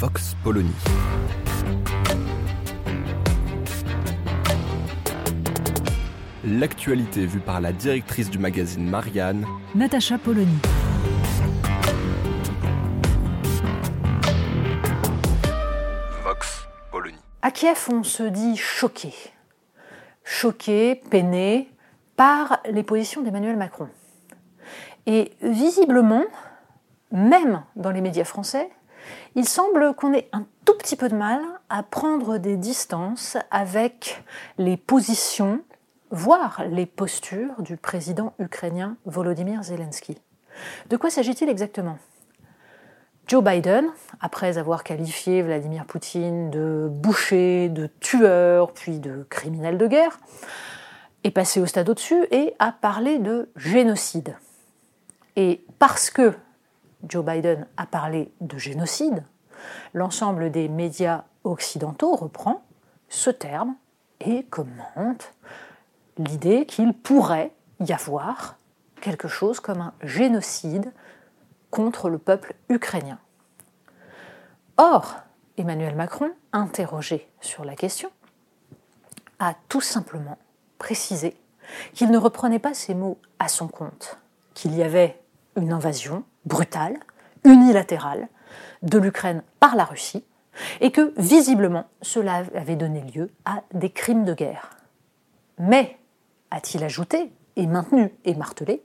Vox Polony. L'actualité vue par la directrice du magazine Marianne, Natacha Polony. Vox Polony. À Kiev, on se dit choqué. Choqué, peiné par les positions d'Emmanuel Macron. Et visiblement, même dans les médias français, il semble qu'on ait un tout petit peu de mal à prendre des distances avec les positions, voire les postures du président ukrainien Volodymyr Zelensky. De quoi s'agit-il exactement? Joe Biden, après avoir qualifié Vladimir Poutine de boucher, de tueur, puis de criminel de guerre, est passé au stade au-dessus et a parlé de génocide. Et parce que Joe Biden a parlé de génocide, l'ensemble des médias occidentaux reprend ce terme et commente l'idée qu'il pourrait y avoir quelque chose comme un génocide contre le peuple ukrainien. Or, Emmanuel Macron, interrogé sur la question, a tout simplement précisé qu'il ne reprenait pas ces mots à son compte, qu'il y avait une invasion brutale, unilatérale, de l'Ukraine par la Russie, et que visiblement cela avait donné lieu à des crimes de guerre. Mais, a-t-il ajouté, et maintenu et martelé,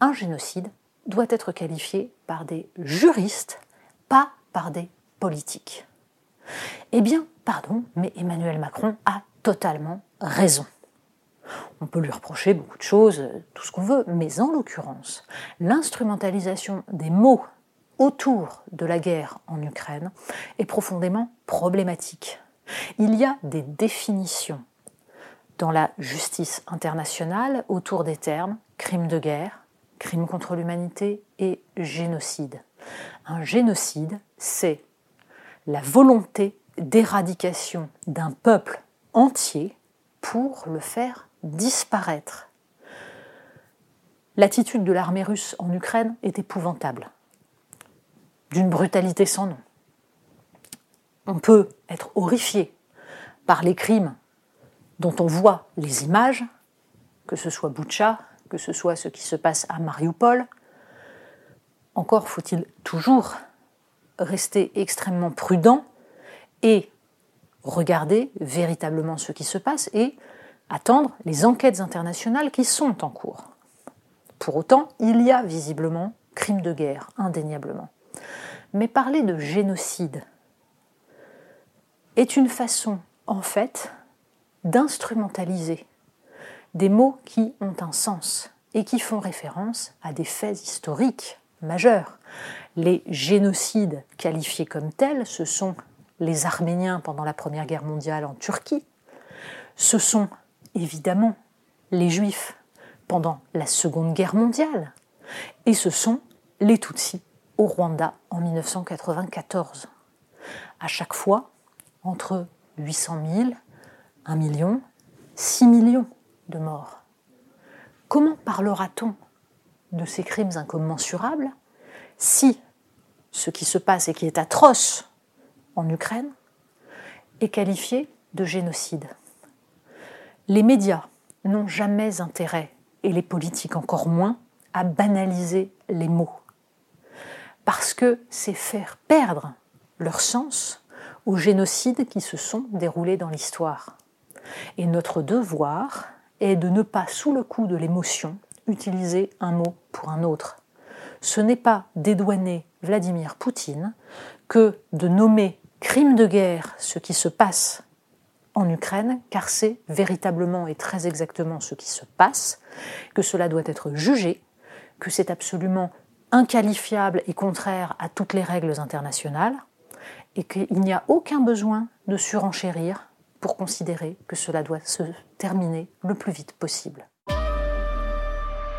un génocide doit être qualifié par des juristes, pas par des politiques. Eh bien, pardon, mais Emmanuel Macron a totalement raison. On peut lui reprocher beaucoup de choses, tout ce qu'on veut, mais en l'occurrence, l'instrumentalisation des mots autour de la guerre en Ukraine est profondément problématique. Il y a des définitions dans la justice internationale autour des termes crime de guerre, crime contre l'humanité et génocide. Un génocide, c'est la volonté d'éradication d'un peuple entier pour le faire disparaître. L'attitude de l'armée russe en Ukraine est épouvantable, d'une brutalité sans nom. On peut être horrifié par les crimes dont on voit les images, que ce soit Boucha, que ce soit ce qui se passe à Mariupol. Encore faut-il toujours rester extrêmement prudent et regarder véritablement ce qui se passe et attendre les enquêtes internationales qui sont en cours. Pour autant, il y a visiblement crime de guerre, indéniablement. Mais parler de génocide est une façon, en fait, d'instrumentaliser des mots qui ont un sens et qui font référence à des faits historiques majeurs. Les génocides qualifiés comme tels, ce sont les Arméniens pendant la Première Guerre mondiale en Turquie, ce sont évidemment les Juifs pendant la Seconde Guerre mondiale, et ce sont les Tutsis au Rwanda en 1994. À chaque fois, entre 800 000, 1 million, 6 millions de morts. Comment parlera-t-on de ces crimes incommensurables si ce qui se passe et qui est atroce en Ukraine est qualifié de génocide Les médias n'ont jamais intérêt, et les politiques encore moins, à banaliser les mots. Parce que c'est faire perdre leur sens aux génocides qui se sont déroulés dans l'histoire. Et notre devoir est de ne pas, sous le coup de l'émotion, utiliser un mot pour un autre. Ce n'est pas dédouaner Vladimir Poutine que de nommer crime de guerre ce qui se passe en Ukraine, car c'est véritablement et très exactement ce qui se passe, que cela doit être jugé, que c'est absolument inqualifiable et contraire à toutes les règles internationales, et qu'il n'y a aucun besoin de surenchérir pour considérer que cela doit se terminer le plus vite possible.